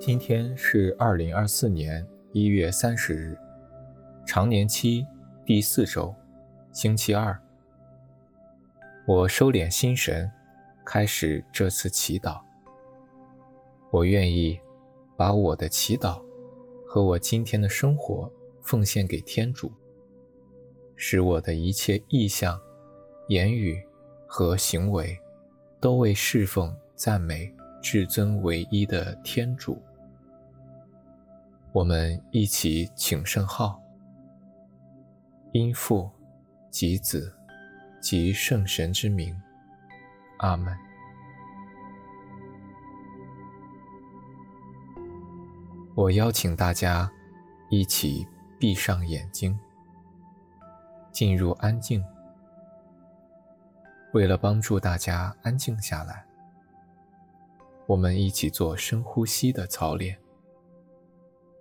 今天是二零二四年一月三十日，常年期第四周，星期二。我收敛心神，开始这次祈祷。我愿意把我的祈祷和我今天的生活奉献给天主，使我的一切意向、言语和行为都为侍奉、赞美至尊唯一的天主。我们一起请圣号，因父及子及圣神之名，阿门。我邀请大家一起闭上眼睛，进入安静。为了帮助大家安静下来，我们一起做深呼吸的操练。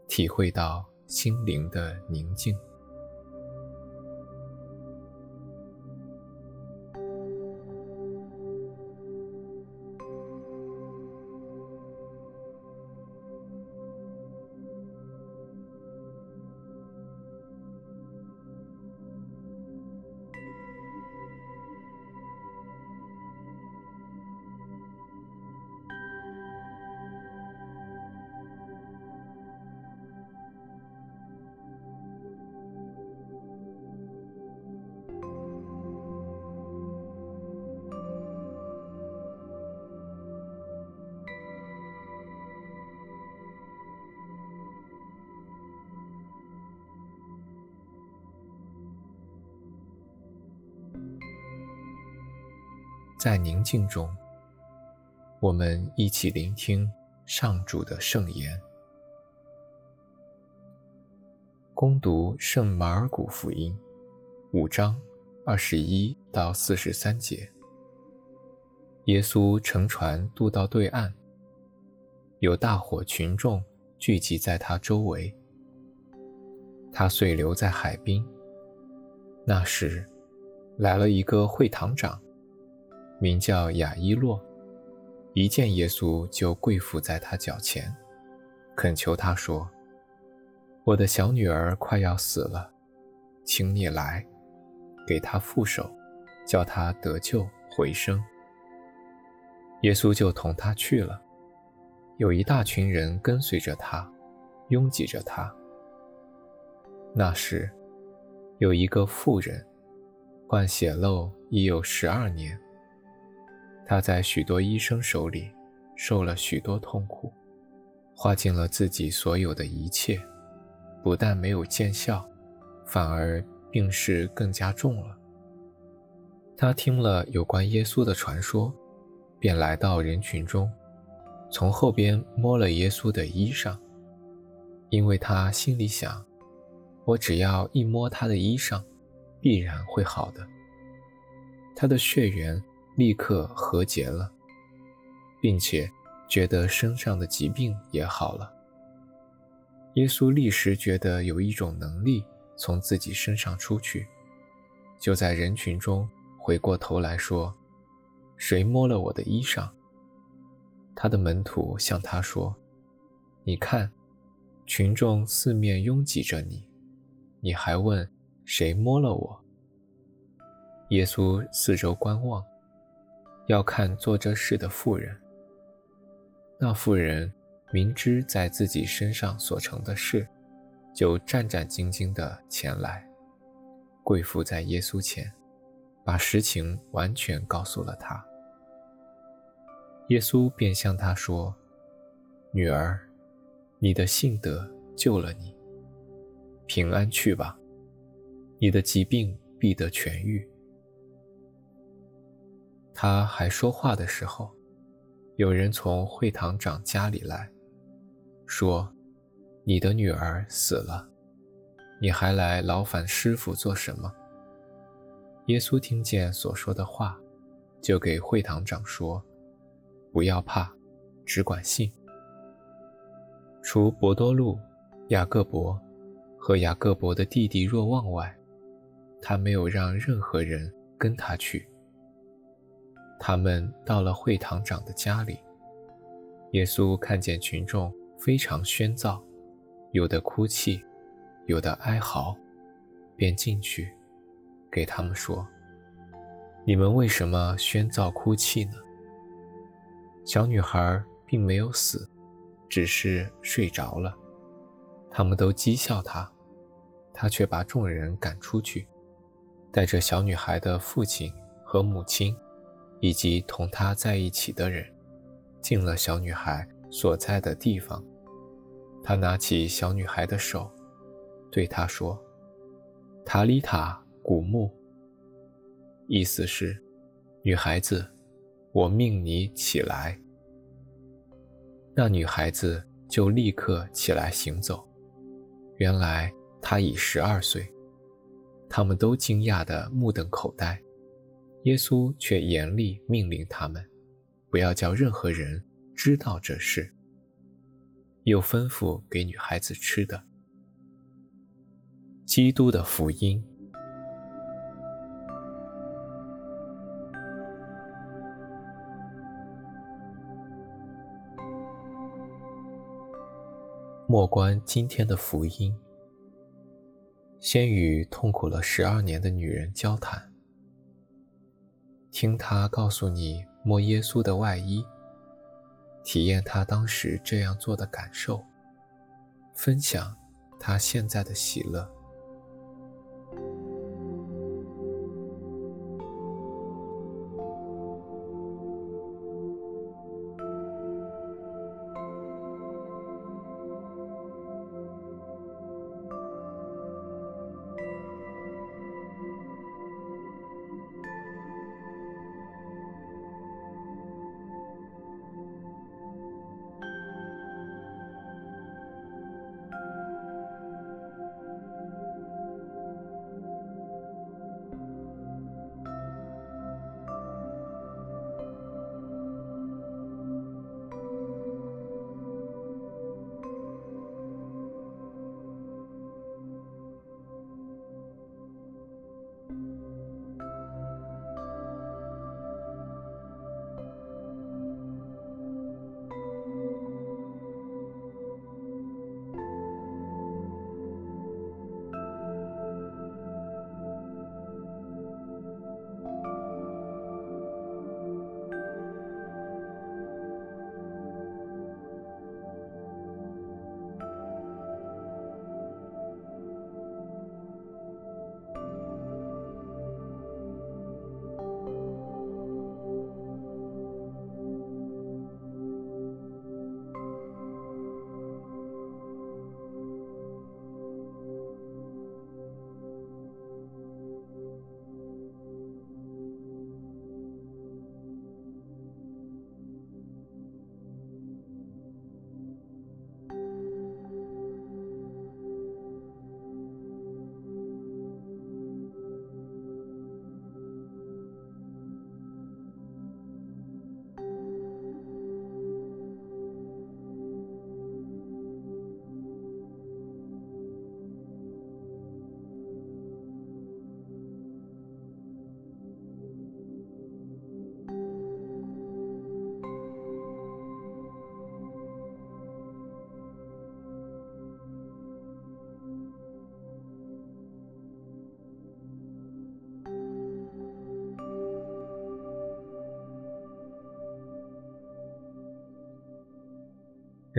体会到心灵的宁静。在宁静中，我们一起聆听上主的圣言。恭读圣马尔谷福音五章二十一到四十三节。耶稣乘船渡到对岸，有大伙群众聚集在他周围，他遂留在海边。那时，来了一个会堂长。名叫雅伊洛，一见耶稣就跪伏在他脚前，恳求他说：“我的小女儿快要死了，请你来，给她覆手，叫她得救回生。”耶稣就同他去了，有一大群人跟随着他，拥挤着他。那时，有一个妇人，患血漏已有十二年。他在许多医生手里受了许多痛苦，花尽了自己所有的一切，不但没有见效，反而病势更加重了。他听了有关耶稣的传说，便来到人群中，从后边摸了耶稣的衣裳，因为他心里想：我只要一摸他的衣裳，必然会好的。他的血缘。立刻和解了，并且觉得身上的疾病也好了。耶稣立时觉得有一种能力从自己身上出去，就在人群中回过头来说：“谁摸了我的衣裳？”他的门徒向他说：“你看，群众四面拥挤着你，你还问谁摸了我？”耶稣四周观望。要看做这事的妇人。那妇人明知在自己身上所成的事，就战战兢兢地前来，跪伏在耶稣前，把实情完全告诉了他。耶稣便向她说：“女儿，你的信德救了你，平安去吧，你的疾病必得痊愈。”他还说话的时候，有人从会堂长家里来说：“你的女儿死了，你还来劳烦师傅做什么？”耶稣听见所说的话，就给会堂长说：“不要怕，只管信。”除伯多禄、雅各伯和雅各伯的弟弟若望外，他没有让任何人跟他去。他们到了会堂长的家里，耶稣看见群众非常喧噪，有的哭泣，有的哀嚎，便进去，给他们说：“你们为什么喧噪哭泣呢？小女孩并没有死，只是睡着了。”他们都讥笑他，他却把众人赶出去，带着小女孩的父亲和母亲，以及同他在一起的人，进了小女孩所在的地方。他拿起小女孩的手，对她说：“塔里塔，古木。”意思是：“女孩子，我命你起来。”那女孩子就立刻起来行走。原来她已十二岁。他们都惊讶的目瞪口呆。耶稣却严厉命令他们，不要叫任何人知道这事。又吩咐给女孩子吃的。基督的福音。莫观今天的福音。先与痛苦了十二年的女人交谈，听他告诉你摸耶稣的外衣。体验他当时这样做的感受，分享他现在的喜乐。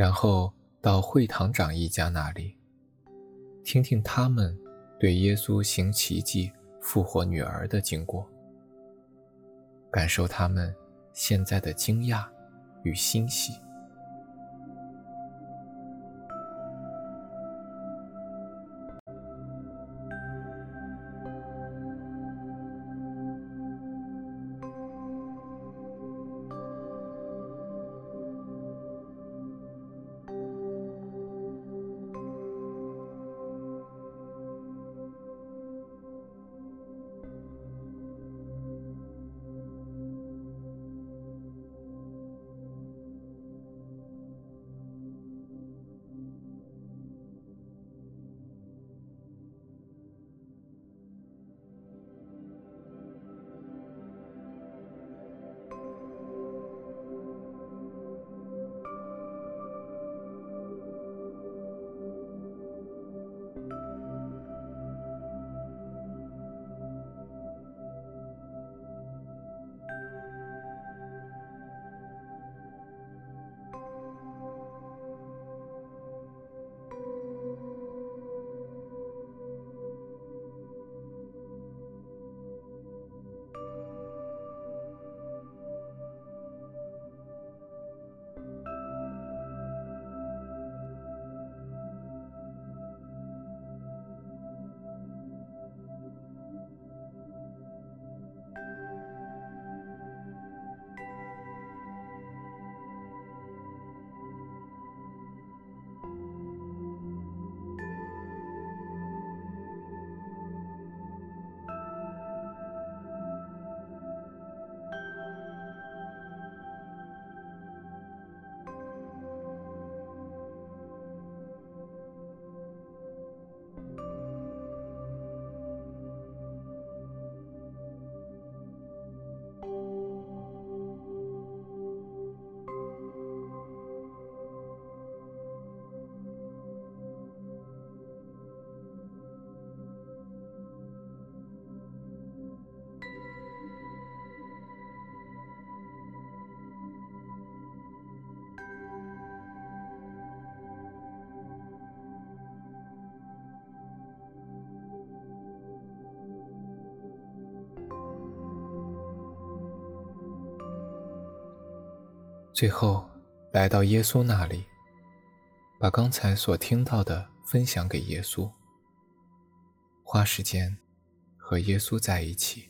然后到会堂长一家那里，听听他们对耶稣行奇迹、复活女儿的经过，感受他们现在的惊讶与欣喜。最后来到耶稣那里，把刚才所听到的分享给耶稣，花时间和耶稣在一起。